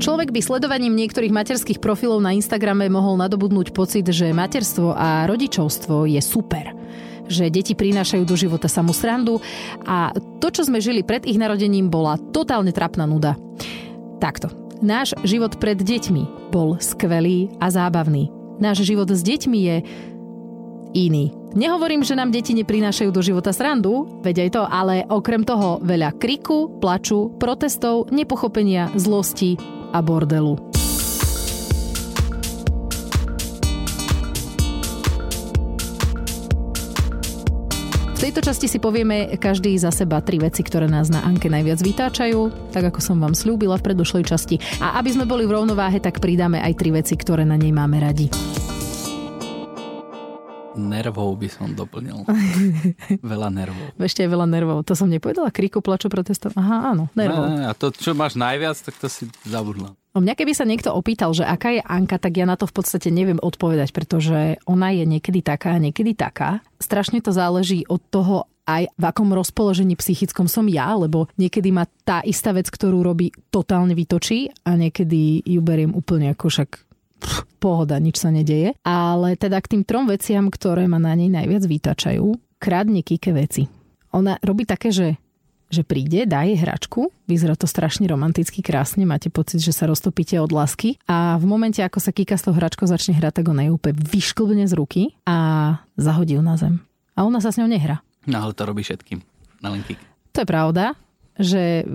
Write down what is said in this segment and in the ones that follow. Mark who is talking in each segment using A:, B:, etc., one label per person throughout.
A: Človek by sledovaním niektorých materských profilov na Instagrame mohol nadobudnúť pocit, že materstvo a rodičovstvo je super že deti prinášajú do života samú srandu a to, čo sme žili pred ich narodením, bola totálne trapná nuda. Takto. Náš život pred deťmi bol skvelý a zábavný. Náš život s deťmi je iný. Nehovorím, že nám deti neprinášajú do života srandu, veď aj to, ale okrem toho veľa kriku, plaču, protestov, nepochopenia, zlosti a bordelu. V tejto časti si povieme každý za seba tri veci, ktoré nás na Anke najviac vytáčajú, tak ako som vám slúbila v predošlej časti. A aby sme boli v rovnováhe, tak pridáme aj tri veci, ktoré na nej máme radi.
B: Nervov by som doplnil. veľa nervov.
A: Ešte je veľa nervov. To som nepovedala? Kriku, plaču, protestov? Aha, áno, nervov.
B: Ne, a to, čo máš najviac, tak to si zabudla.
A: No mňa keby sa niekto opýtal, že aká je Anka, tak ja na to v podstate neviem odpovedať, pretože ona je niekedy taká, niekedy taká. Strašne to záleží od toho, aj v akom rozpoložení psychickom som ja, lebo niekedy ma tá istá vec, ktorú robí, totálne vytočí a niekedy ju beriem úplne ako však pff, pohoda, nič sa nedeje. Ale teda k tým trom veciam, ktoré ma na nej najviac vytačajú, kradne kike veci. Ona robí také, že že príde, dá jej hračku, vyzerá to strašne romanticky, krásne, máte pocit, že sa roztopíte od lásky a v momente, ako sa Kika s tou hračkou začne hrať, tak ona ju úplne vyšklbne z ruky a zahodí ju na zem. A ona sa s ňou nehrá.
B: No ale to robí všetkým. Na len
A: To je pravda, že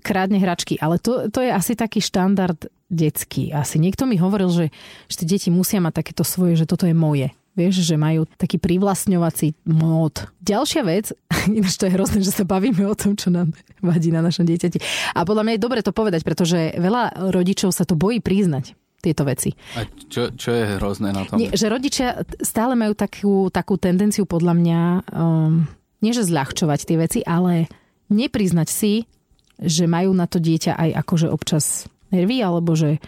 A: krádne hračky, ale to, to je asi taký štandard detský. Asi niekto mi hovoril, že, že tie deti musia mať takéto svoje, že toto je moje. Vieš, že majú taký privlastňovací mód. Ďalšia vec, ináč to je hrozné, že sa bavíme o tom, čo nám vadí na našom dieťati. A podľa mňa je dobre to povedať, pretože veľa rodičov sa to bojí priznať tieto veci.
B: A čo, čo je hrozné na tom?
A: Nie, že rodičia stále majú takú, takú tendenciu podľa mňa, um, nie že zľahčovať tie veci, ale nepriznať si, že majú na to dieťa aj akože občas nervy, alebo že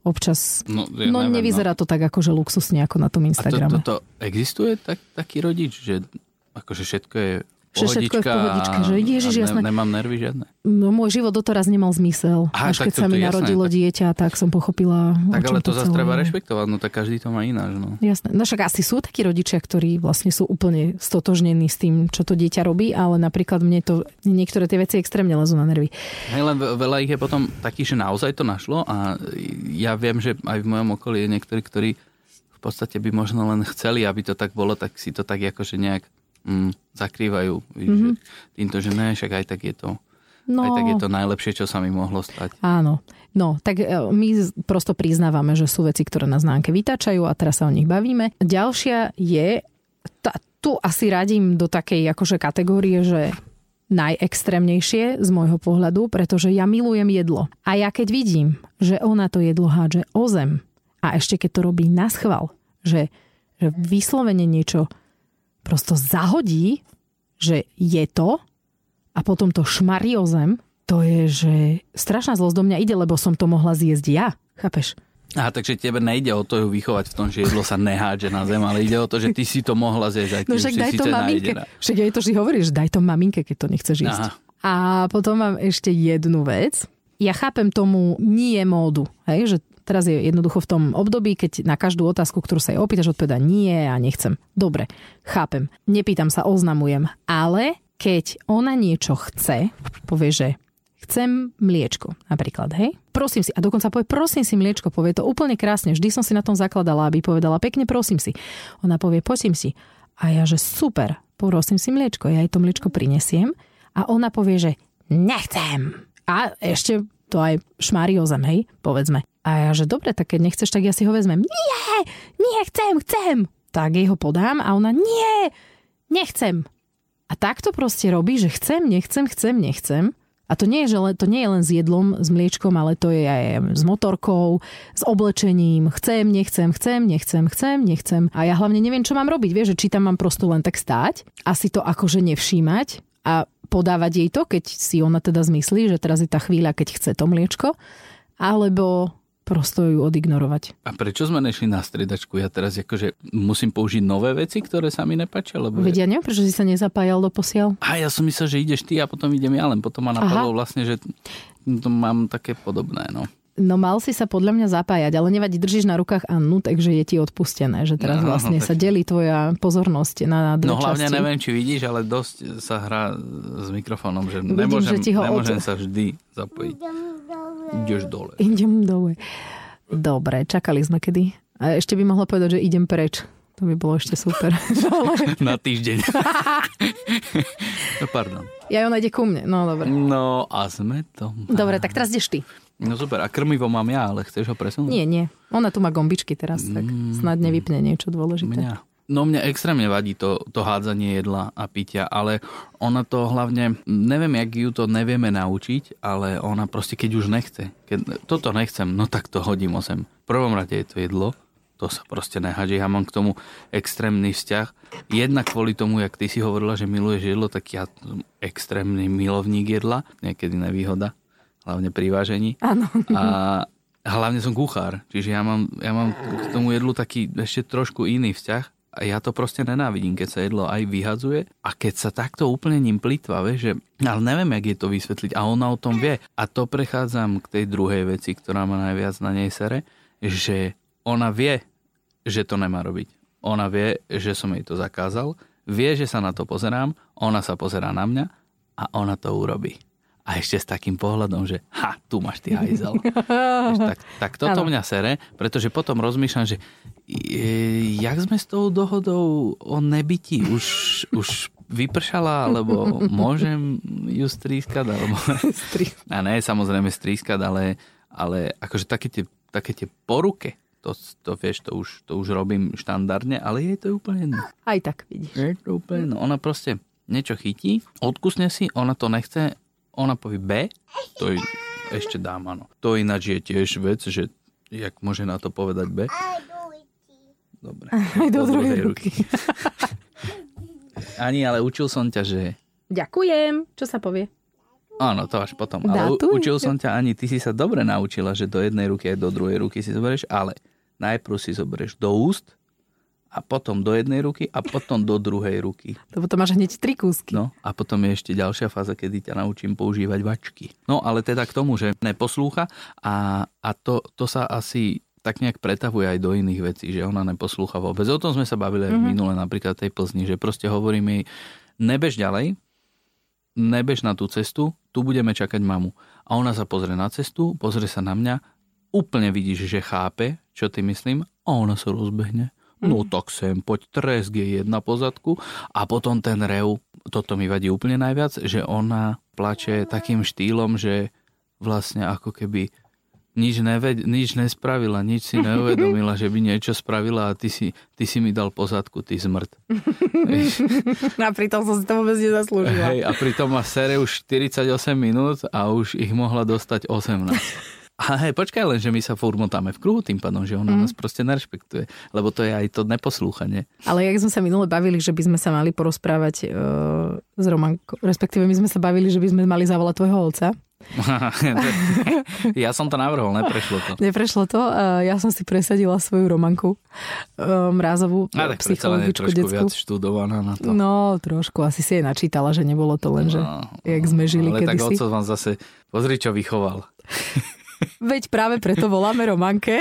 A: občas... No, ja no neviem, nevyzerá no. to tak akože luxusne ako na tom Instagrame.
B: A to, to, to existuje tak, taký rodič, že akože všetko je
A: že všetko je v pohodičke, že ježiš,
B: ne,
A: jasné.
B: Nemám nervy žiadne.
A: No môj život doteraz nemal zmysel. Aha, Až keď sa mi narodilo jasné, dieťa, tak som pochopila,
B: Tak ale to, to zase treba rešpektovať, no tak každý to má ináč. No.
A: Jasné. No však asi sú takí rodičia, ktorí vlastne sú úplne stotožnení s tým, čo to dieťa robí, ale napríklad mne to, niektoré tie veci extrémne lezú na nervy.
B: Hej, len veľa ich je potom takých, že naozaj to našlo a ja viem, že aj v mojom okolí je niektorí, ktorí v podstate by možno len chceli, aby to tak bolo, tak si to tak akože nejak mm, zakrývajú. Mm-hmm. Že týmto, že ne, však aj tak je to No, aj tak je to najlepšie, čo sa mi mohlo stať.
A: Áno. No, tak e, my prosto priznávame, že sú veci, ktoré nás nánke vytačajú a teraz sa o nich bavíme. Ďalšia je, tá, tu asi radím do takej akože kategórie, že najextrémnejšie z môjho pohľadu, pretože ja milujem jedlo. A ja keď vidím, že ona to jedlo hádže o zem a ešte keď to robí na schval, že, že vyslovene niečo prosto zahodí, že je to a potom to šmarí o zem, to je, že strašná zlosť do mňa ide, lebo som to mohla zjesť ja. Chápeš?
B: Aha, takže tebe nejde o to ju vychovať v tom, že jedlo sa nehádže na zem, ale ide o to, že ty si to mohla zjesť. Aj
A: no však daj to maminke. Nájdená. Však aj to vždy hovoríš, daj to maminke, keď to nechceš jesť. Aha. A potom mám ešte jednu vec. Ja chápem tomu nie módu, hej, že Teraz je jednoducho v tom období, keď na každú otázku, ktorú sa jej opýtaš, odpoveda nie a nechcem. Dobre, chápem. Nepýtam sa, oznamujem. Ale keď ona niečo chce, povie, že chcem mliečko, napríklad, hej? Prosím si, a dokonca povie, prosím si mliečko, povie to úplne krásne, vždy som si na tom zakladala, aby povedala pekne, prosím si. Ona povie, prosím si. A ja, že super, prosím si mliečko, ja jej to mliečko prinesiem a ona povie, že nechcem. A ešte to aj šmári o zem, hej, povedzme. A ja, že dobre, tak keď nechceš, tak ja si ho vezmem. Nie, nie, chcem, chcem. Tak jej ho podám a ona, nie, nechcem. A tak to proste robí, že chcem, nechcem, chcem, nechcem. A to nie, je, že len, to nie je len s jedlom, s mliečkom, ale to je aj s motorkou, s oblečením. Chcem, nechcem, chcem, nechcem, chcem, nechcem. A ja hlavne neviem, čo mám robiť. Vieš, že či tam mám prosto len tak stáť a si to akože nevšímať a podávať jej to, keď si ona teda zmyslí, že teraz je tá chvíľa, keď chce to mliečko, alebo prosto ju odignorovať.
B: A prečo sme nešli na stredačku? Ja teraz akože musím použiť nové veci, ktoré sa mi nepačia? Lebo
A: Vedia, neviem, prečo si sa nezapájal do posiel.
B: A ja som myslel, že ideš ty a potom idem ja, len potom ma napadlo Aha. vlastne, že to mám také podobné. No.
A: No mal si sa podľa mňa zapájať, ale nevadí, držíš na rukách Annu, takže je ti odpustené, že teraz no, vlastne no, tak... sa delí tvoja pozornosť na dve
B: No hlavne
A: časti.
B: neviem, či vidíš, ale dosť sa hrá s mikrofónom, že Vidím, nemôžem, že ti ho nemôžem od... sa vždy zapojiť. Ideš dole.
A: Idem dole. Dobre, čakali sme kedy. A ešte by mohla povedať, že idem preč. To by bolo ešte super.
B: Na týždeň. no pardon.
A: Ja ona ide ku mne, no dobre.
B: No a sme to.
A: Dobre, tak teraz ideš ty.
B: No super, a krmivo mám ja, ale chceš ho presunúť?
A: Nie, nie. Ona tu má gombičky teraz, tak mm. snad nevypne niečo dôležité.
B: Mňa. No mňa extrémne vadí to, to hádzanie jedla a pitia, ale ona to hlavne, neviem, jak ju to nevieme naučiť, ale ona proste keď už nechce, keď toto nechcem, no tak to hodím osem. V prvom rade je to jedlo, to sa proste nehadže. Ja mám k tomu extrémny vzťah. Jednak kvôli tomu, jak ty si hovorila, že miluješ jedlo, tak ja extrémny milovník jedla, niekedy nevýhoda, hlavne pri vážení.
A: Áno.
B: A hlavne som kuchár, čiže ja mám, ja mám k tomu jedlu taký ešte trošku iný vzťah a ja to proste nenávidím, keď sa jedlo aj vyhadzuje a keď sa takto úplne ním plýtva, vieš, že ale neviem, jak je to vysvetliť a ona o tom vie. A to prechádzam k tej druhej veci, ktorá ma najviac na nej sere, že ona vie, že to nemá robiť. Ona vie, že som jej to zakázal, vie, že sa na to pozerám, ona sa pozerá na mňa a ona to urobí. A ešte s takým pohľadom, že ha, tu máš ty hajzel. tak, tak toto ano. mňa sere, pretože potom rozmýšľam, že je, jak sme s tou dohodou o nebytí už, už vypršala, alebo môžem ju strískať, alebo... a ne, samozrejme strískať, ale, ale akože také tie, také tie poruke, to, to vieš, to už, to už robím štandardne, ale je to úplne jedno.
A: Aj tak vidíš.
B: Je to úplne jedno. Ona proste niečo chytí, odkusne si, ona to nechce, ona povie B, to je, ešte dám, áno. To ináč je tiež vec, že jak môže na to povedať B. Dobre.
A: Aj do, druhej ruky. ruky.
B: Ani, ale učil som ťa, že...
A: Ďakujem. Čo sa povie?
B: Áno, to až potom. Ale Dátum? učil som ťa, Ani, ty si sa dobre naučila, že do jednej ruky aj do druhej ruky si zoberieš, ale najprv si zoberieš do úst a potom do jednej ruky a potom do druhej ruky.
A: To potom máš hneď tri kúsky.
B: No a potom je ešte ďalšia fáza, kedy ťa naučím používať vačky. No ale teda k tomu, že neposlúcha a, a to, to sa asi tak nejak pretavuje aj do iných vecí, že ona neposlúcha vôbec. O tom sme sa bavili aj mm-hmm. minule napríklad tej Plzni, že proste hovorím jej, nebež ďalej, nebež na tú cestu, tu budeme čakať mamu. A ona sa pozrie na cestu, pozrie sa na mňa, úplne vidíš, že chápe, čo ty myslím, a ona sa rozbehne. No mhm. tak sem, poď tresk je jedna pozadku a potom ten rev, toto mi vadí úplne najviac, že ona plače takým štýlom, že vlastne ako keby nič, neved, nič nespravila, nič si neuvedomila, že by niečo spravila a ty si, ty si mi dal pozadku, ty zmrt.
A: a pritom som si to vôbec nezaslúžila.
B: Hej, a pritom má sere už 48 minút a už ich mohla dostať 18. A hej, počkaj len, že my sa furt motáme v kruhu tým pádom, že ona mm. nás proste nerešpektuje. Lebo to je aj to neposlúchanie.
A: Ale jak sme sa minule bavili, že by sme sa mali porozprávať uh, s Romankou, respektíve my sme sa bavili, že by sme mali zavolať tvojho otca.
B: ja som to navrhol, neprešlo to.
A: Neprešlo to. Ja som si presadila svoju Romanku mrázovú
B: A tak psychologičku trošku viac študovaná na to.
A: No, trošku. Asi si jej načítala, že nebolo to len, že no, jak sme žili
B: ale
A: kedysi.
B: tak oco vám zase, pozri, čo vychoval.
A: Veď práve preto voláme Romanke.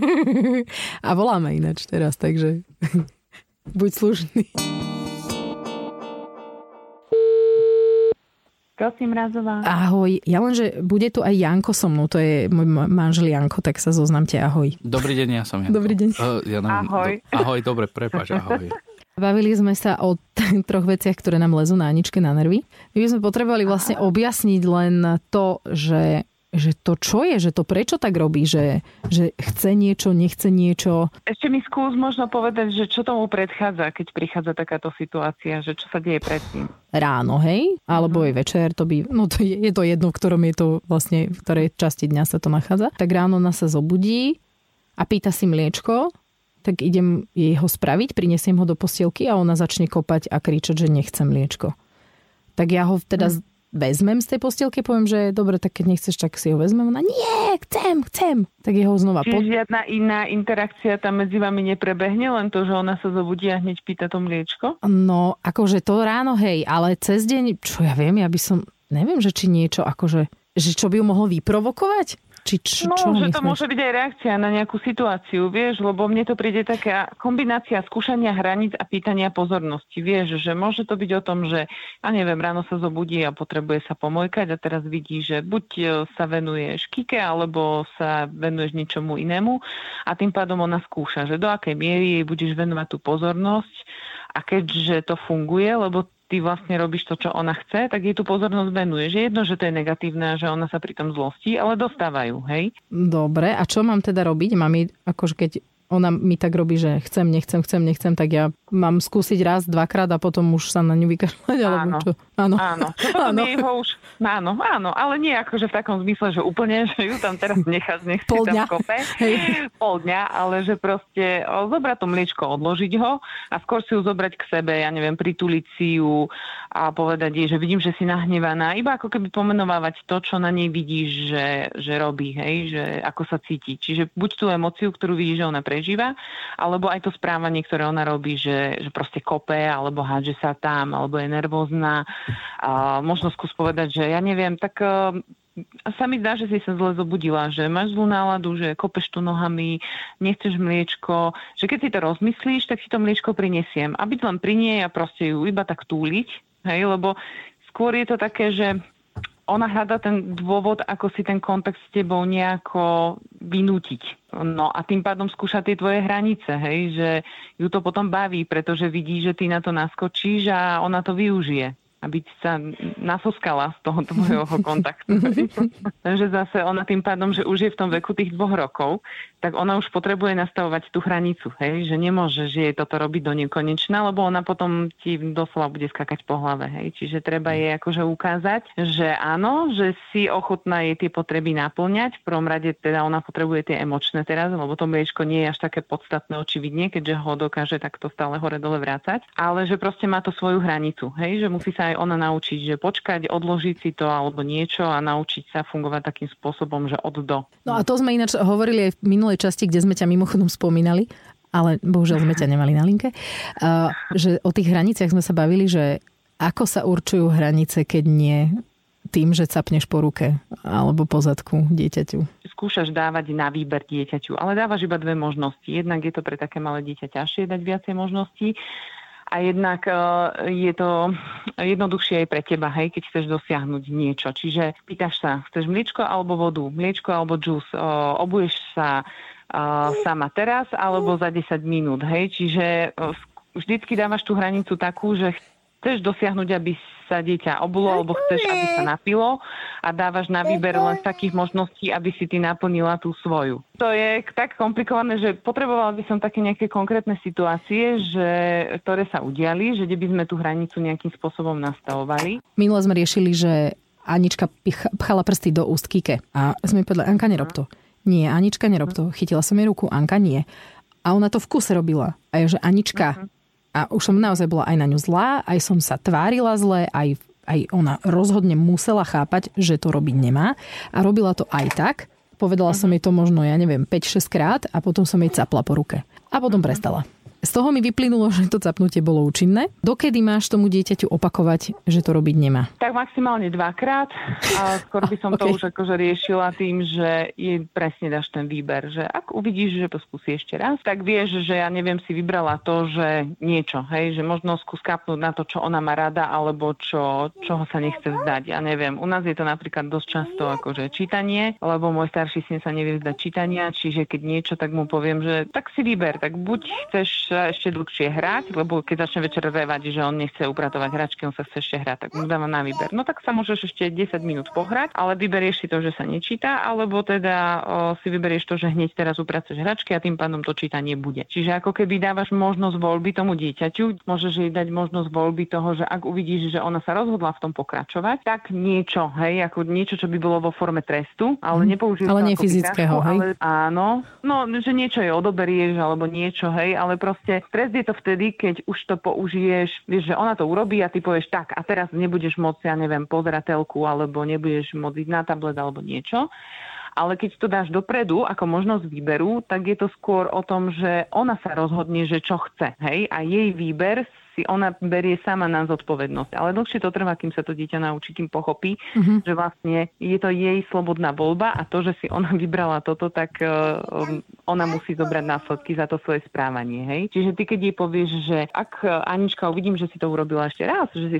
A: A voláme ináč teraz, takže buď slušný.
C: Prosím, Razová.
A: Ahoj, ja len, že bude tu aj Janko so mnou, to je môj manžel Janko, tak sa zoznamte, ahoj.
B: Dobrý deň, ja som Janko.
A: Dobrý deň.
B: Uh, ja neviem,
C: ahoj.
B: Do, ahoj, dobre, prepač, ahoj.
A: Bavili sme sa o t- troch veciach, ktoré nám lezú na Aničke na nervy. My by sme potrebovali vlastne objasniť len to, že že to čo je, že to prečo tak robí, že, že chce niečo, nechce niečo.
C: Ešte mi skús možno povedať, že čo tomu predchádza, keď prichádza takáto situácia, že čo sa deje predtým.
A: Ráno, hej? Alebo aj večer, to by, no to je, je to jedno, v ktorom je to vlastne, v ktorej časti dňa sa to nachádza. Tak ráno nás sa zobudí a pýta si mliečko, tak idem jej ho spraviť, prinesiem ho do postielky a ona začne kopať a kričať, že nechce mliečko. Tak ja ho teda uh-huh vezmem z tej postielky, poviem, že dobre, tak keď nechceš, tak si ho vezmem. Ona, nie, chcem, chcem. Tak jeho znova...
C: Čiže pod... žiadna iná interakcia tam medzi vami neprebehne, len to, že ona sa zobudí a hneď pýta to mliečko?
A: No, akože to ráno, hej, ale cez deň, čo ja viem, ja by som, neviem, že či niečo, akože, že čo by ju mohlo vyprovokovať? Či čo,
C: no,
A: čo
C: že to môže byť aj reakcia na nejakú situáciu, vieš, lebo mne to príde taká kombinácia skúšania hraníc a pýtania pozornosti. Vieš, že môže to byť o tom, že, ja neviem, ráno sa zobudí a potrebuje sa pomojkať a teraz vidí, že buď e, sa venuješ kike, alebo sa venuješ ničomu inému a tým pádom ona skúša, že do akej miery jej budeš venovať tú pozornosť a keďže to funguje, lebo ty vlastne robíš to, čo ona chce, tak jej tú pozornosť venuješ. Je jedno, že to je negatívne a že ona sa pri tom zlostí, ale dostávajú, hej?
A: Dobre, a čo mám teda robiť? Mám akože keď ona mi tak robí, že chcem, nechcem, chcem, nechcem, tak ja mám skúsiť raz, dvakrát a potom už sa na ňu vykašľať, alebo
C: áno.
A: čo?
C: Áno. Áno. áno. ho už, áno, áno, ale nie akože v takom zmysle, že úplne, že ju tam teraz necháš, nech si tam kope. Hej. Pol dňa, ale že proste zobrať to mliečko, odložiť ho a skôr si ju zobrať k sebe, ja neviem, prituliť si ju a povedať jej, že vidím, že si nahnevaná. Iba ako keby pomenovávať to, čo na nej vidíš, že, že robí, hej, že ako sa cíti. Čiže buď tú emociu, ktorú vidíš, že ona pre prežíva, alebo aj to správanie, ktoré ona robí, že, že proste kope, alebo hádže sa tam, alebo je nervózna. A možno skús povedať, že ja neviem, tak uh, sa mi zdá, že si sa zle zobudila, že máš zlú náladu, že kopeš tu nohami, nechceš mliečko, že keď si to rozmyslíš, tak si to mliečko prinesiem. Aby to len prinie a proste ju iba tak túliť, hej, lebo skôr je to také, že ona hľada ten dôvod, ako si ten kontakt s tebou nejako vynútiť. No a tým pádom skúša tie tvoje hranice, hej, že ju to potom baví, pretože vidí, že ty na to naskočíš a ona to využije aby sa nasoskala z toho tvojho kontaktu. Takže zase ona tým pádom, že už je v tom veku tých dvoch rokov, tak ona už potrebuje nastavovať tú hranicu, hej? že nemôže, že jej toto robiť do nekonečna, lebo ona potom ti doslova bude skakať po hlave. Hej? Čiže treba jej akože ukázať, že áno, že si ochotná jej tie potreby naplňať. V prvom rade teda ona potrebuje tie emočné teraz, lebo to mliečko nie je až také podstatné očividne, keďže ho dokáže takto stále hore dole vrácať, ale že proste má to svoju hranicu, hej? že musí sa aj ona naučiť, že počkať, odložiť si to alebo niečo a naučiť sa fungovať takým spôsobom, že od do.
A: No a to sme ináč hovorili aj v minulej časti, kde sme ťa mimochodom spomínali, ale bohužiaľ sme ťa nemali na linke, že o tých hraniciach sme sa bavili, že ako sa určujú hranice, keď nie tým, že capneš po ruke alebo po zadku dieťaťu?
C: Skúšaš dávať na výber dieťaťu, ale dávaš iba dve možnosti. Jednak je to pre také malé dieťa ťažšie dať viacej možností a jednak uh, je to jednoduchšie aj pre teba, hej, keď chceš dosiahnuť niečo. Čiže pýtaš sa, chceš mliečko alebo vodu, mliečko alebo džus, uh, obuješ sa uh, sama teraz alebo za 10 minút, hej, čiže vždycky dávaš tú hranicu takú, že chceš dosiahnuť, aby sa dieťa obulo, alebo chceš, aby sa napilo a dávaš na výber len z takých možností, aby si ty naplnila tú svoju. To je tak komplikované, že potrebovala by som také nejaké konkrétne situácie, že, ktoré sa udiali, že kde by sme tú hranicu nejakým spôsobom nastavovali.
A: Minule sme riešili, že Anička pchala prsty do úst Kike a sme povedali, Anka, nerob to. Nie, Anička, nerob to. Chytila som jej ruku, Anka, nie. A ona to v kuse robila. A je, že Anička, uh-huh a už som naozaj bola aj na ňu zlá, aj som sa tvárila zle, aj, aj ona rozhodne musela chápať, že to robiť nemá. A robila to aj tak. Povedala som jej to možno, ja neviem, 5-6 krát a potom som jej capla po ruke. A potom uh-huh. prestala. Z toho mi vyplynulo, že to capnutie bolo účinné. Dokedy máš tomu dieťaťu opakovať, že to robiť nemá?
C: Tak maximálne dvakrát a skôr by som okay. to už akože riešila tým, že jej presne dáš ten výber, že ak uvidíš, že to skúsi ešte raz, tak vieš, že ja neviem, si vybrala to, že niečo, hej, že možno skús kapnúť na to, čo ona má rada, alebo čo, čoho sa nechce vzdať. Ja neviem, u nás je to napríklad dosť často akože čítanie, lebo môj starší syn sa nevie vzdať čítania, čiže keď niečo, tak mu poviem, že tak si vyber, tak buď chceš ešte dlhšie hrať, lebo keď začne večer revať, že on nechce upratovať hračky, on sa chce ešte hrať, tak mu dáva na výber. No tak sa môžeš ešte 10 minút pohrať, ale vyberieš si to, že sa nečíta, alebo teda o, si vyberieš to, že hneď teraz upracuješ hračky a tým pádom to čítanie bude. Čiže ako keby dávaš možnosť voľby tomu dieťaťu, môžeš jej dať možnosť voľby toho, že ak uvidíš, že ona sa rozhodla v tom pokračovať, tak niečo, hej, ako niečo, čo by bolo vo forme trestu, ale mm, nepoužiješ
A: ale nie fyzického, hej? Ale,
C: áno, no, že niečo je odoberieš alebo niečo, hej, ale proste Stres je to vtedy, keď už to použiješ, vieš, že ona to urobí a ty povieš tak a teraz nebudeš môcť, ja neviem, pozerať telku alebo nebudeš môcť ísť na tablet alebo niečo. Ale keď to dáš dopredu ako možnosť výberu, tak je to skôr o tom, že ona sa rozhodne, že čo chce. Hej? A jej výber si ona berie sama na zodpovednosť. Ale dlhšie to trvá, kým sa to dieťa naučí, kým pochopí, uh-huh. že vlastne je to jej slobodná voľba a to, že si ona vybrala toto, tak uh, ona musí zobrať následky za to svoje správanie. Hej? Čiže ty, keď jej povieš, že ak Anička uvidím, že si to urobila ešte raz, že si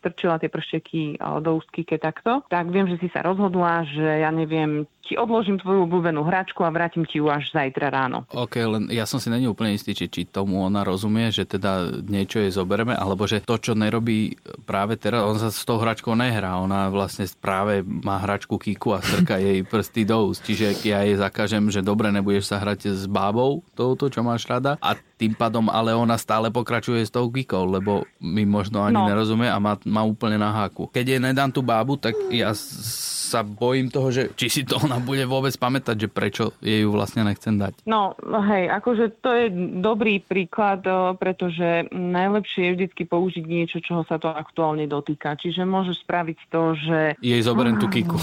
C: strčila tie pršteky do ústky, keď takto, tak viem, že si sa rozhodla, že ja neviem, ti odložím tvoju obľúbenú hračku a vrátim ti ju až zajtra ráno.
B: OK, len ja som si není úplne istý, či, či tomu ona rozumie, že teda niečo jej zobereme, alebo že to, čo nerobí práve teraz, on sa s tou hračkou nehrá, ona vlastne práve má hračku Kiku a strka jej prsty do úst, čiže ja jej zakážem, že dobre, nebudeš sa hrať s bábou, touto, čo máš rada a tým pádom ale ona stále pokračuje s tou Kikou, lebo mi možno ani no. nerozumie a má, má úplne na háku. Keď jej nedám tú bábu, tak ja sa bojím toho, že či si to ona bude vôbec pamätať, že prečo jej ju vlastne nechcem dať.
C: No, hej, akože to je dobrý príklad, pretože najlepšie je vždycky použiť niečo, čoho sa to aktuálne dotýka. Čiže môžeš spraviť to, že...
B: Jej zoberiem tú kiku.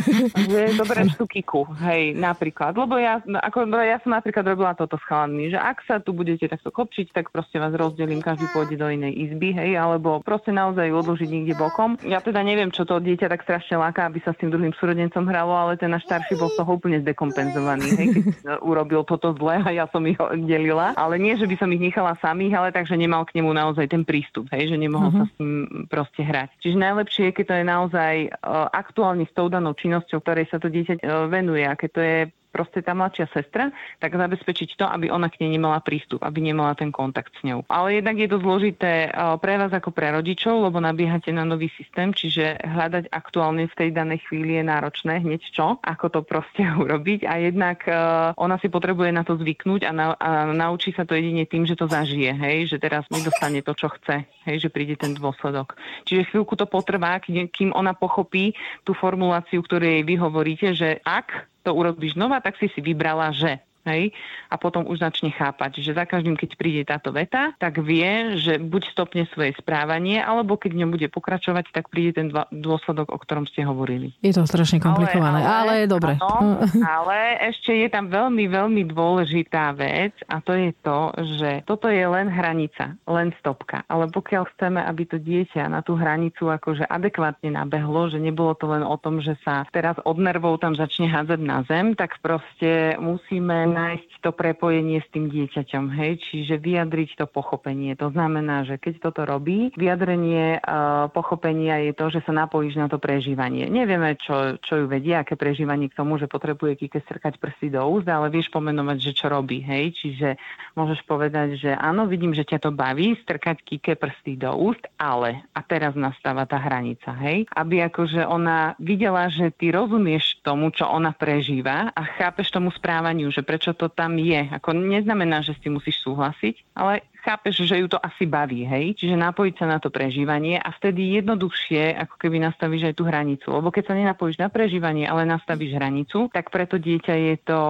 C: že zoberiem tú kiku, hej, napríklad. Lebo ja, ako, ja som napríklad robila toto s chalanmi, že ak sa tu budete takto kopčiť, tak proste vás rozdelím, každý pôjde do inej izby, hej, alebo proste naozaj odložiť niekde bokom. Ja teda neviem, čo to dieťa tak strašne láka, aby sa s tým druhým súrodencom hralo, ale ten náš starší bol z toho úplne zdekompenzovaný, hej, keď urobil toto zle a ja som ich delila. Ale nie, že by som ich nechala samých, ale takže nemal k nemu naozaj ten prístup, hej, že nemohol uh-huh. sa s ním proste hrať. Čiže najlepšie je, keď to je naozaj uh, aktuálne s tou danou činnosťou, ktorej sa to dieťa uh, venuje a keď to je proste tá mladšia sestra, tak zabezpečiť to, aby ona k nej nemala prístup, aby nemala ten kontakt s ňou. Ale jednak je to zložité eh, pre vás ako pre rodičov, lebo nabiehate na nový systém, čiže hľadať aktuálne v tej danej chvíli je náročné hneď čo, ako to proste urobiť a jednak eh, ona si potrebuje na to zvyknúť a, na, a naučí sa to jedine tým, že to zažije, hej, že teraz nedostane to, čo chce, hej, že príde ten dôsledok. Čiže chvíľku to potrvá, kým ona pochopí tú formuláciu, ktorú jej vy hovoríte, že ak to urobíš znova, tak si si vybrala, že Hej? A potom už začne chápať, že za každým, keď príde táto veta, tak vie, že buď stopne svoje správanie, alebo keď ňom bude pokračovať, tak príde ten dôsledok, o ktorom ste hovorili.
A: Je to strašne komplikované, ale, ale, ale dobre.
C: Áno, ale ešte je tam veľmi, veľmi dôležitá vec a to je to, že toto je len hranica, len stopka. Ale pokiaľ chceme, aby to dieťa na tú hranicu akože adekvátne nabehlo, že nebolo to len o tom, že sa teraz od nervov tam začne hádzať na zem, tak proste musíme nájsť to prepojenie s tým dieťaťom, hej, čiže vyjadriť to pochopenie. To znamená, že keď toto robí, vyjadrenie uh, pochopenia je to, že sa napojíš na to prežívanie. Nevieme, čo, čo ju vedie, aké prežívanie k tomu, že potrebuje Kike strkať prsty do úst, ale vieš pomenovať, že čo robí, hej, čiže môžeš povedať, že áno, vidím, že ťa to baví, strkať Kike prsty do úst, ale a teraz nastáva tá hranica, hej, aby akože ona videla, že ty rozumieš tomu, čo ona prežíva a chápeš tomu správaniu, že prečo to tam je. Ako neznamená, že si musíš súhlasiť, ale chápeš, že ju to asi baví, hej? Čiže napojiť sa na to prežívanie a vtedy jednoduchšie, ako keby nastavíš aj tú hranicu. Lebo keď sa nenapojíš na prežívanie, ale nastavíš hranicu, tak preto dieťa je to,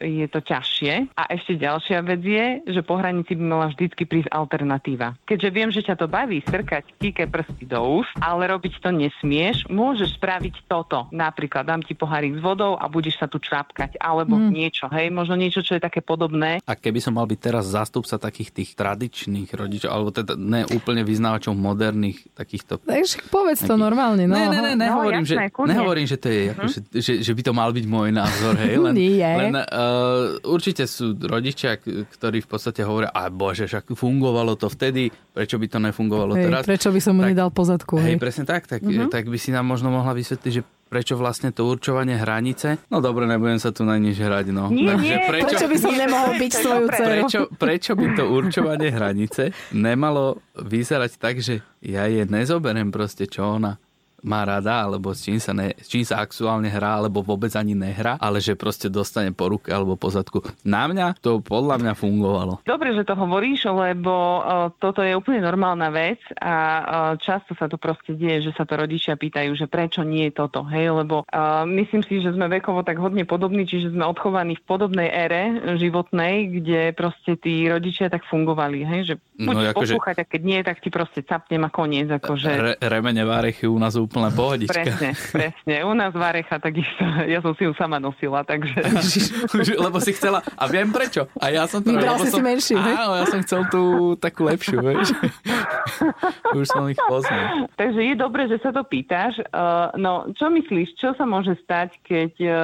C: je to ťažšie. A ešte ďalšia vec je, že po hranici by mala vždycky prísť alternatíva. Keďže viem, že ťa to baví strkať tíke prsty do úst, ale robiť to nesmieš, môžeš spraviť toto. Napríklad dám ti pohárik s vodou a budeš sa tu črapkať, alebo mm. niečo, hej? Možno niečo, čo je také podobné.
B: A keby som mal byť teraz zástupca takých tých tradičných rodičov, alebo teda ne úplne vyznávačov moderných takýchto...
A: Takže povedz to normálne. No.
B: Ne, ne, ne, nehovorím, no, jasné, že, nehovorím, že to je, ako, že, že, že by to mal byť môj názor, hej, len, Nie. len uh, určite sú rodičia, ktorí v podstate hovoria, a bože, však fungovalo to vtedy, prečo by to nefungovalo hej, teraz.
A: Prečo by som mu nedal pozadku.
B: Hej, hej, presne tak, tak, uh-huh. tak by si nám možno mohla vysvetliť, že prečo vlastne to určovanie hranice. No dobre, nebudem sa tu na nič hrať, no.
C: Nie, nie,
A: prečo, prečo by som nemohol byť svoju dceru?
B: Prečo, prečo by to určovanie hranice nemalo vyzerať tak, že ja je nezoberiem proste, čo ona má rada, alebo s čím, sa ne, s čím sa aktuálne hrá, alebo vôbec ani nehrá, ale že proste dostane po ruke alebo po zadku. Na mňa to podľa mňa fungovalo.
C: Dobre, že to hovoríš, lebo uh, toto je úplne normálna vec a uh, často sa to proste deje, že sa to rodičia pýtajú, že prečo nie je toto, hej, lebo uh, myslím si, že sme vekovo tak hodne podobní, čiže sme odchovaní v podobnej ére životnej, kde proste tí rodičia tak fungovali, hej, že buď no, akože, poslúchať a keď nie, tak ti proste capnem a koniec. Akože...
B: Re, remene várechy u nás úplne úplná pohodička.
C: Presne, presne. U nás Varecha takisto, ja som si ju sama nosila, takže...
B: lebo si chcela, a viem prečo. A ja som to...
A: Vybral si
B: som,
A: si menšiu,
B: Áno, ja som chcel tú takú lepšiu, vieš. Už som ich poznal.
C: Takže je dobré, že sa to pýtaš. Uh, no, čo myslíš, čo sa môže stať, keď uh,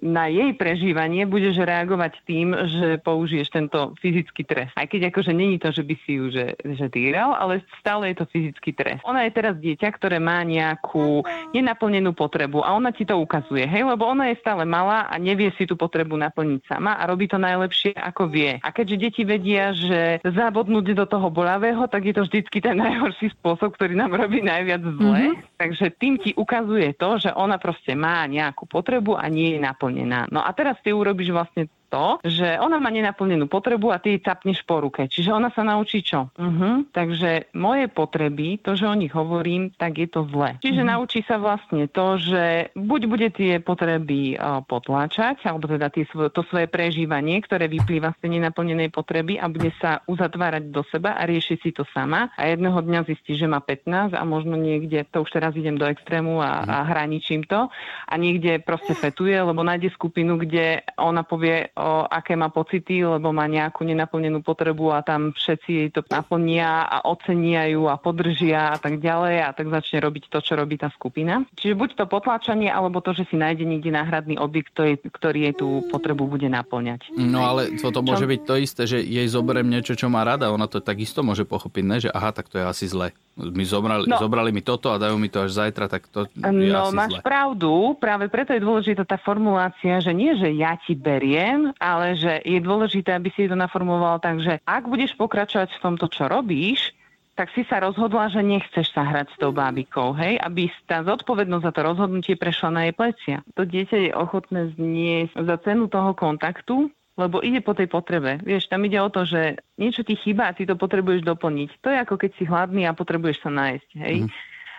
C: na jej prežívanie budeš reagovať tým, že použiješ tento fyzický trest? Aj keď akože není to, že by si ju že, že týral, ale stále je to fyzický trest. Ona je teraz dieťa, ktoré má nejakú nenaplnenú potrebu a ona ti to ukazuje, hej, lebo ona je stále malá a nevie si tú potrebu naplniť sama a robí to najlepšie, ako vie. A keďže deti vedia, že zabodnúť do toho bolavého, tak je to vždycky ten najhorší spôsob, ktorý nám robí najviac zle. Mm-hmm. Takže tým ti ukazuje to, že ona proste má nejakú potrebu a nie je naplnená. No a teraz ty urobíš vlastne to, že ona má nenaplnenú potrebu a ty jej capneš po ruke. Čiže ona sa naučí čo? Uh-huh. Takže moje potreby, to, že o nich hovorím, tak je to zle. Čiže uh-huh. naučí sa vlastne to, že buď bude tie potreby uh, potláčať, alebo teda tie to svoje prežívanie, ktoré vyplýva z tej nenaplnenej potreby a bude sa uzatvárať do seba a rieši si to sama. A jedného dňa zistí, že má 15 a možno niekde, to už teraz idem do extrému a, uh-huh. a hraničím to, a niekde proste fetuje, lebo nájde skupinu, kde ona povie, o, aké má pocity, lebo má nejakú nenaplnenú potrebu a tam všetci jej to naplnia a ocenia ju a podržia a tak ďalej a tak začne robiť to, čo robí tá skupina. Čiže buď to potláčanie, alebo to, že si nájde niekde náhradný objekt, ktorý, ktorý jej tú potrebu bude naplňať.
B: No ale toto môže byť to isté, že jej zoberiem niečo, čo má rada. Ona to takisto môže pochopiť, ne? že aha, tak to je asi zle. My zobrali, no. zobrali mi toto a dajú mi to až zajtra, tak to je
C: No
B: asi
C: máš
B: zle.
C: pravdu, práve preto je dôležitá tá formulácia, že nie, že ja ti beriem, ale že je dôležité, aby si to naformuloval tak, že ak budeš pokračovať v tomto, čo robíš, tak si sa rozhodla, že nechceš sa hrať s tou bábikou, hej? Aby tá zodpovednosť za to rozhodnutie prešla na jej plecia. To dieťa je ochotné zniesť za cenu toho kontaktu, lebo ide po tej potrebe. Vieš, tam ide o to, že niečo ti chýba a ty to potrebuješ doplniť. To je ako keď si hladný a potrebuješ sa nájsť, hej? Mm.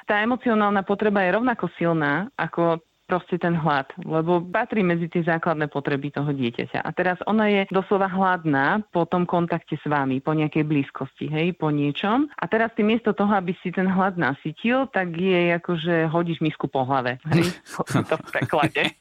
C: Tá emocionálna potreba je rovnako silná ako proste ten hlad, lebo patrí medzi tie základné potreby toho dieťaťa. A teraz ona je doslova hladná po tom kontakte s vami, po nejakej blízkosti, hej, po niečom. A teraz ty miesto toho, aby si ten hlad nasytil, tak je ako, že hodíš misku po hlave. Hej, to v preklade.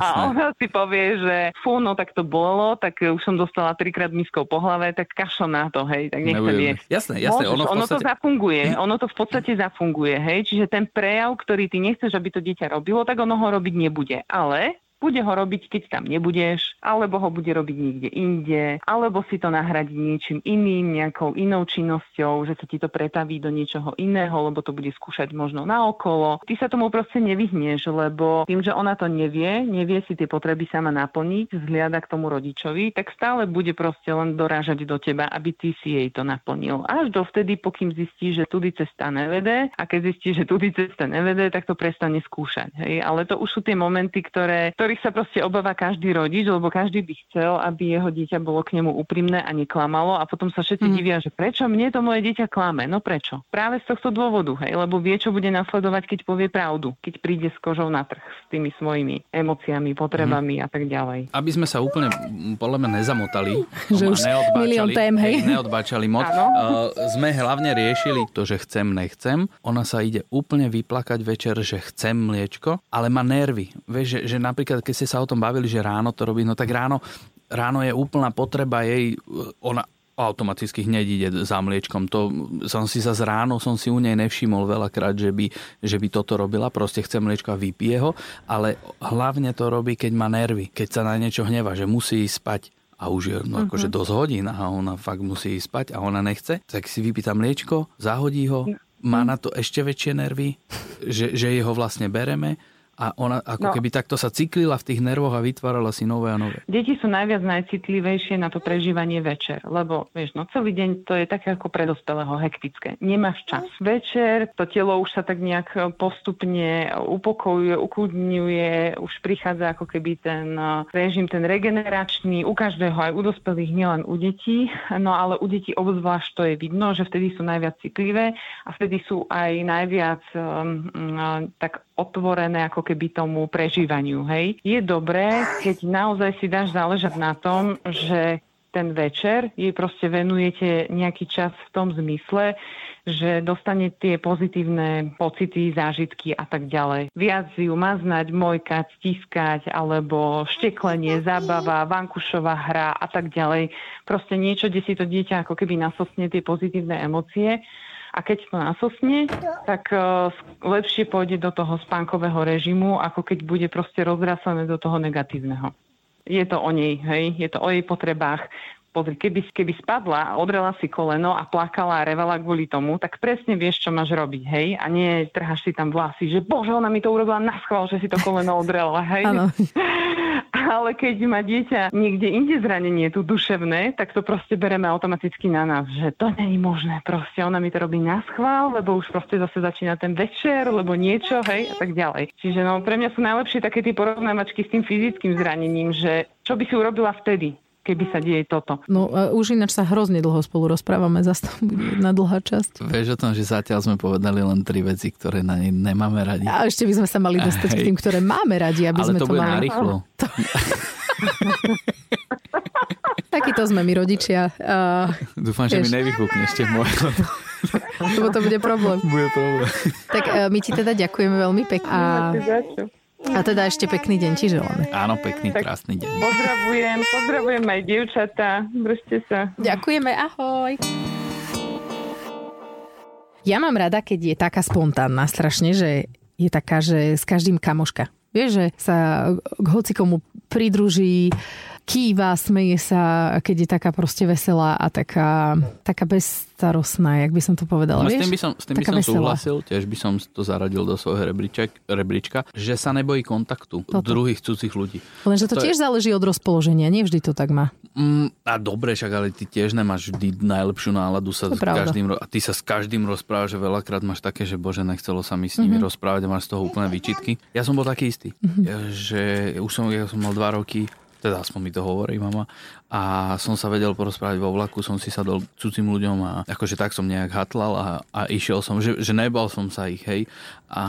C: A ona si povie, že fú, no tak to bolo, tak už som dostala trikrát miskou po hlave, tak kašo na to, hej, tak nechcem jesť.
B: Jasné, jasné.
C: Môžeš, ono, podstate... ono to zafunguje, ono to v podstate zafunguje, hej, čiže ten prejav, ktorý ty nechceš, aby to dieťa robilo, tak ono ho robiť nebude. Ale bude ho robiť, keď tam nebudeš, alebo ho bude robiť niekde inde, alebo si to nahradí niečím iným, nejakou inou činnosťou, že sa ti to pretaví do niečoho iného, lebo to bude skúšať možno na okolo. Ty sa tomu proste nevyhneš, lebo tým, že ona to nevie, nevie si tie potreby sama naplniť, vzhliada k tomu rodičovi, tak stále bude proste len dorážať do teba, aby ty si jej to naplnil. Až dovtedy, pokým zistí, že tudy cesta nevede a keď zistí, že tudy cesta nevede, tak to prestane skúšať. Hej? Ale to už sú tie momenty, ktoré, ktoré ktorých sa proste obáva každý rodič, lebo každý by chcel, aby jeho dieťa bolo k nemu úprimné a neklamalo a potom sa všetci mm. divia, že prečo mne to moje dieťa klame? No prečo? Práve z tohto dôvodu, hej, lebo vie, čo bude nasledovať, keď povie pravdu, keď príde s kožou na trh s tými svojimi emóciami, potrebami mm. a tak ďalej.
B: Aby sme sa úplne podľa mňa nezamotali,
A: že už milión tém, hej.
B: Neodbáčali moc. Uh, sme hlavne riešili to, že chcem, nechcem. Ona sa ide úplne vyplakať večer, že chcem mliečko, ale má nervy. Vieš, že, že napríklad keď ste sa o tom bavili, že ráno to robí, no tak ráno, ráno je úplná potreba jej, ona automaticky hneď ide za mliečkom. To som si za ráno som si u nej nevšimol veľakrát, že by, že by toto robila. Proste chce mliečko a vypije ho, ale hlavne to robí, keď má nervy, keď sa na niečo hneva, že musí ísť spať. A už je no, akože dosť hodín a ona fakt musí ísť spať a ona nechce, tak si vypýta mliečko, zahodí ho, má na to ešte väčšie nervy, že, že jeho vlastne bereme a ona ako no. keby takto sa cyklila v tých nervoch a vytvárala si nové a nové.
C: Deti sú najviac najcitlivejšie na to prežívanie večer, lebo vieš, no celý deň to je také ako pre dospelého hektické. Nemáš čas. Večer to telo už sa tak nejak postupne upokojuje, ukludňuje, už prichádza ako keby ten eh, režim, ten regeneračný, u každého, aj u dospelých, nielen u detí, no ale u detí obzvlášť to je vidno, že vtedy sú najviac citlivé a vtedy sú aj najviac um, tak otvorené ako keby tomu prežívaniu. Hej. Je dobré, keď naozaj si dáš záležať na tom, že ten večer jej proste venujete nejaký čas v tom zmysle, že dostane tie pozitívne pocity, zážitky a tak ďalej. Viac ju maznať, mojkať, stiskať, alebo šteklenie, zábava, vankušová hra a tak ďalej. Proste niečo, kde si to dieťa ako keby nasosne tie pozitívne emócie a keď to nasosne, tak uh, lepšie pôjde do toho spánkového režimu, ako keď bude proste rozrasené do toho negatívneho. Je to o nej, hej, je to o jej potrebách. Pozri, keby, keby spadla a odrela si koleno a plakala a revala kvôli tomu, tak presne vieš, čo máš robiť, hej? A nie trháš si tam vlasy, že bože, ona mi to urobila na schvál, že si to koleno odrela, hej? Ale keď má dieťa niekde inde zranenie, tu duševné, tak to proste bereme automaticky na nás, že to není možné, proste ona mi to robí na schvál, lebo už proste zase začína ten večer, lebo niečo, hej, a tak ďalej. Čiže no, pre mňa sú najlepšie také tie porovnávačky s tým fyzickým zranením, že čo by si urobila vtedy, keby sa deje toto.
A: No už ináč sa hrozne dlho spolu rozprávame, zase to bude jedna dlhá časť.
B: Vieš o tom, že zatiaľ sme povedali len tri veci, ktoré na nej nemáme radi.
A: A ešte by sme sa mali dostať k tým, ktoré máme radi, aby
B: Ale
A: sme
B: to,
A: to
B: bude
A: mali.
B: narýchlo. To...
A: Takýto sme my rodičia. Uh,
B: Dúfam, že mi nevyfúkne ešte môj.
A: Lebo to bude problém.
B: Bude problém.
A: Tak uh, my ti teda ďakujeme veľmi pekne. A... A teda ešte pekný deň ti želáme.
B: Áno, pekný, tak krásny deň.
C: Pozdravujem, pozdravujem aj dievčatá. Držte sa.
A: Ďakujeme, ahoj. Ja mám rada, keď je taká spontánna strašne, že je taká, že s každým kamoška. Vieš, že sa k hocikomu pridruží, kýva, smeje sa, keď je taká proste veselá a taká, taká bezstarostná, jak by som to povedala.
B: No,
A: vieš?
B: s tým by som, s tým by som súhlasil, tiež by som to zaradil do svojho rebríčka, rebríčka že sa nebojí kontaktu Toto. druhých cudzích ľudí.
A: Lenže to, to tiež je... záleží od rozpoloženia, nie vždy to tak má.
B: Mm, a dobre, však ale ty tiež nemáš vždy najlepšiu náladu sa s každým, a ty sa s každým rozprávaš, že veľakrát máš také, že bože, nechcelo sa mi s nimi mm-hmm. rozprávať a máš z toho úplne výčitky. Ja som bol taký istý, mm-hmm. že už som, ja som mal dva roky teda aspoň mi to hovorí mama. A som sa vedel porozprávať vo vlaku, som si sadol cudzím ľuďom a akože tak som nejak hatlal a, a išiel som, že, že nebal som sa ich, hej. A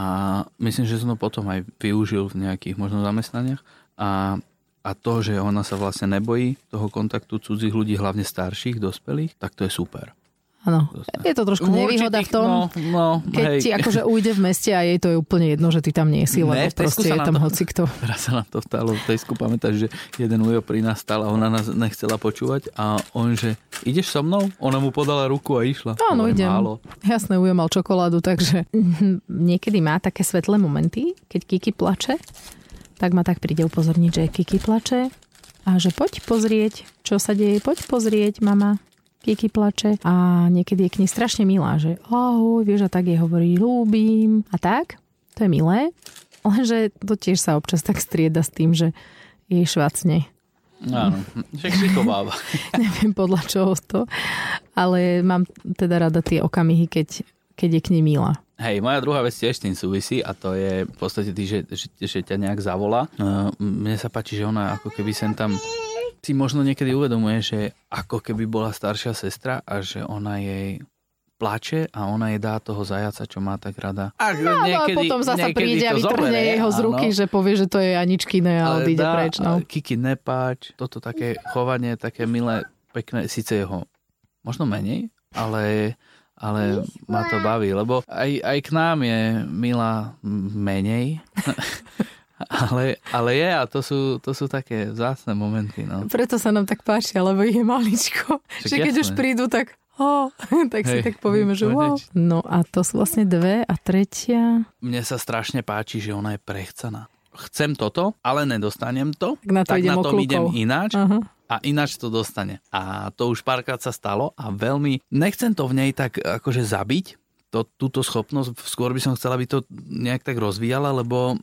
B: myslím, že som to potom aj využil v nejakých možno zamestnaniach. A, a to, že ona sa vlastne nebojí toho kontaktu cudzích ľudí, hlavne starších, dospelých, tak to je super.
A: Áno, je to trošku nevýhoda v tom, no, no, keď hej. ti akože ujde v meste a jej to je úplne jedno, že ty tam nie si, lebo ne, proste je tam to, hoci kto.
B: Teraz sa nám to stalo v Tesku, pamätáš, že jeden ujo pri nás stal a ona nás nechcela počúvať a on, že ideš so mnou? Ona mu podala ruku a išla.
A: Áno, idem. Málo. Jasné, ujo mal čokoládu, takže niekedy má také svetlé momenty, keď Kiki plače, tak ma tak príde upozorniť, že Kiki plače a že poď pozrieť, čo sa deje, poď pozrieť, mama. Kiki plače a niekedy je k nej strašne milá, že ahoj, vieš, a tak jej hovorí, ľúbim a tak. To je milé, lenže to tiež sa občas tak strieda s tým, že jej švacne.
B: Áno, však bába.
A: Neviem podľa čoho to, ale mám teda rada tie okamihy, keď, keď je k nej milá.
B: Hej, moja druhá vec tiež s tým súvisí a to je v podstate tý, že, že, že ťa nejak zavolá. Uh, mne sa páči, že ona ako keby sem tam si možno niekedy uvedomuje, že ako keby bola staršia sestra a že ona jej plače a ona jej dá toho zajaca, čo má tak rada.
A: A no, niekedy, no, potom zasa príde a vytrhne jeho z ruky, áno. že povie, že to je Aničkine a odíde preč. No.
B: Kiki nepáč, toto také chovanie, také milé, pekné, síce jeho možno menej, ale, ale ma to baví, lebo aj, aj k nám je milá menej. Ale, ale je a to sú, to sú také vzácne momenty. No.
A: Preto sa nám tak páči, lebo je maličko. Však že keď jasné. už prídu, tak oh, tak Hej, si tak povieme, že wow. No a to sú vlastne dve a tretia.
B: Mne sa strašne páči, že ona je prechcaná. Chcem toto, ale nedostanem to.
A: Tak na to, tak na tom
B: idem ináč. Aha a ináč to dostane. A to už párkrát sa stalo a veľmi, nechcem to v nej tak akože zabiť, to, túto schopnosť, skôr by som chcela, aby to nejak tak rozvíjala, lebo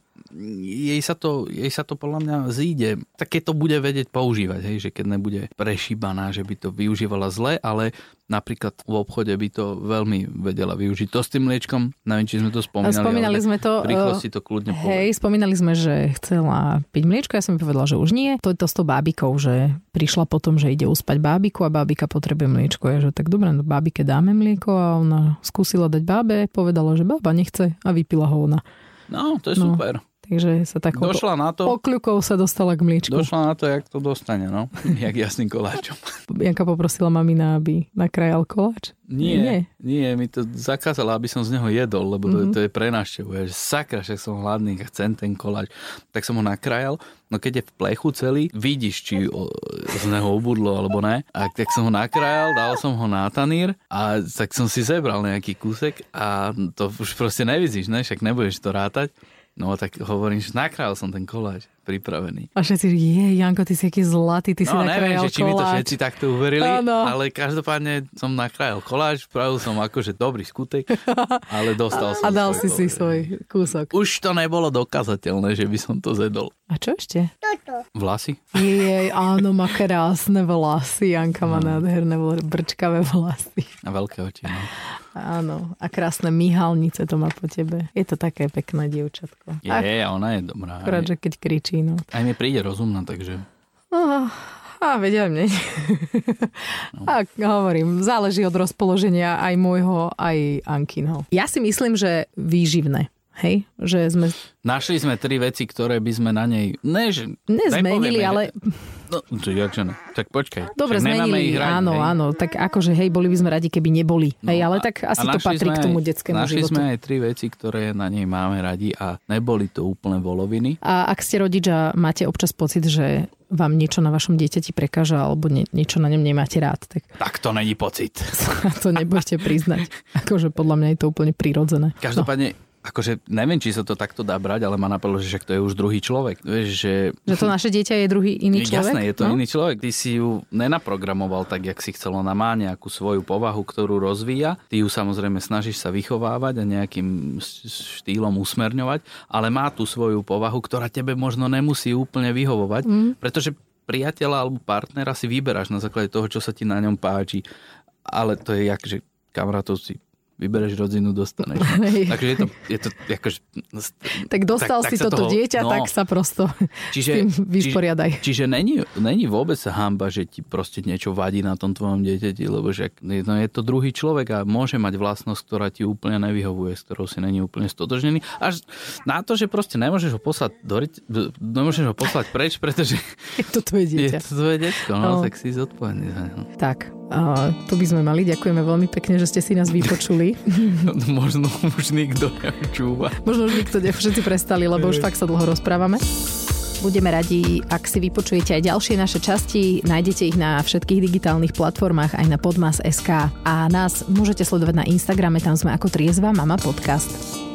B: jej sa to, jej sa to podľa mňa zíde. Tak keď to bude vedieť používať, hej, že keď nebude prešíbaná, že by to využívala zle, ale napríklad v obchode by to veľmi vedela využiť. To s tým mliečkom, neviem, či sme to spomínali.
A: Spomínali sme to.
B: Rýchlo si to kľudne
A: povedať. Hej, spomínali sme, že chcela piť mliečko, ja som mi povedala, že už nie. To je to s tou bábikou, že prišla potom, že ide uspať bábiku a bábika potrebuje mliečko. Ja, že tak dobre, no bábike dáme mlieko a ona skúsila dať bábe, povedala, že bába nechce a vypila ho ona.
B: No, to je no. super.
A: Takže sa tak
B: Došla na to,
A: pokľukou sa dostala k mliečku.
B: Došla na to, jak to dostane, no. jak jasným koláčom.
A: Janka poprosila mamina, aby nakrájal koláč.
B: Nie, nie, nie, mi to zakázala, aby som z neho jedol, lebo mm-hmm. to, mhm. to je pre návštevu. Ja, sakra, že som hladný, chcem ten koláč. Tak som ho nakrájal, no keď je v plechu celý, vidíš, či o, z neho ubudlo alebo ne. A tak som ho nakrájal, dal som ho na tanír a tak som si zebral nejaký kúsek a to už proste nevidíš, ne? Však nebudeš to rátať. No tak hovorím, že nakrájal som ten koláč pripravený.
A: A všetci, je, Janko, ty si aký zlatý, ty no, si nakrájal
B: neviem, že či mi to všetci takto uverili, ano. ale každopádne som nakrájal koláč, spravil som akože dobrý skutek, ale dostal som
A: A dal si si svoj kúsok.
B: Už to nebolo dokazateľné, že by som to zedol.
A: A čo ešte?
B: Toto. Vlasy?
A: Jej, áno, má krásne vlasy. Janka má no. nádherné brčkavé vlasy.
B: A veľké oči, no.
A: Áno, a krásne myhalnice to má po tebe. Je to také pekné dievčatko.
B: Je, a ona je dobrá.
A: Akurát, že keď kričí, no.
B: Aj mi príde rozumná, takže...
A: Oh, a vedia mne. No. A hovorím, záleží od rozpoloženia aj môjho, aj Ankinho. Ja si myslím, že výživné. Hej, že sme...
B: Našli sme tri veci, ktoré by sme na nej... Ne, že...
A: Nezmenili, ale...
B: No, to jakže ne. Tak počkaj.
A: Dobre, zmenili, ich radi, áno, hej. áno. Tak akože, hej, boli by sme radi, keby neboli. No, hej, ale tak asi to patrí k tomu detskému
B: našli
A: životu.
B: sme aj tri veci, ktoré na nej máme radi a neboli to úplne voloviny.
A: A ak ste rodič a máte občas pocit, že vám niečo na vašom dieťati prekáža alebo nie, niečo na ňom nemáte rád. Tak,
B: tak to není pocit.
A: to nebudete priznať. Akože podľa mňa je to úplne prirodzené.
B: Každopádne no akože neviem, či sa to takto dá brať, ale má napadlo, že však to je už druhý človek. Vieš, že...
A: že to naše dieťa je druhý iný človek?
B: Jasné, je to no? iný človek. Ty si ju nenaprogramoval tak, jak si chcel. Ona má nejakú svoju povahu, ktorú rozvíja. Ty ju samozrejme snažíš sa vychovávať a nejakým štýlom usmerňovať, ale má tú svoju povahu, ktorá tebe možno nemusí úplne vyhovovať, mm. pretože priateľa alebo partnera si vyberáš na základe toho, čo sa ti na ňom páči. Ale to je jak, že kamarátov si vybereš rodzinu, dostaneš. Takže je to, je to akože,
A: Tak dostal tak, si tak toto toho, dieťa, no, tak sa prosto čiže, s tým vysporiadaj.
B: Čiže, čiže není, není vôbec hamba, že ti proste niečo vadí na tom tvojom dieťati, lebo že no, je to druhý človek a môže mať vlastnosť, ktorá ti úplne nevyhovuje, s ktorou si není úplne stotožnený. Až na to, že proste nemôžeš ho poslať, do, nemôžeš ho poslať preč, pretože
A: je to tvoje dieťa.
B: Je to tvoje dieťa, no, no. tak si zodpovedný za.
A: Tak, a tu by sme mali. Ďakujeme veľmi pekne, že ste si nás vypočuli.
B: Možno už nikto neočúva.
A: Možno už nikto, všetci prestali, lebo už fakt sa dlho rozprávame. Budeme radi, ak si vypočujete aj ďalšie naše časti. Nájdete ich na všetkých digitálnych platformách, aj na podmas.sk. A nás môžete sledovať na Instagrame, tam sme ako Triezva Mama Podcast.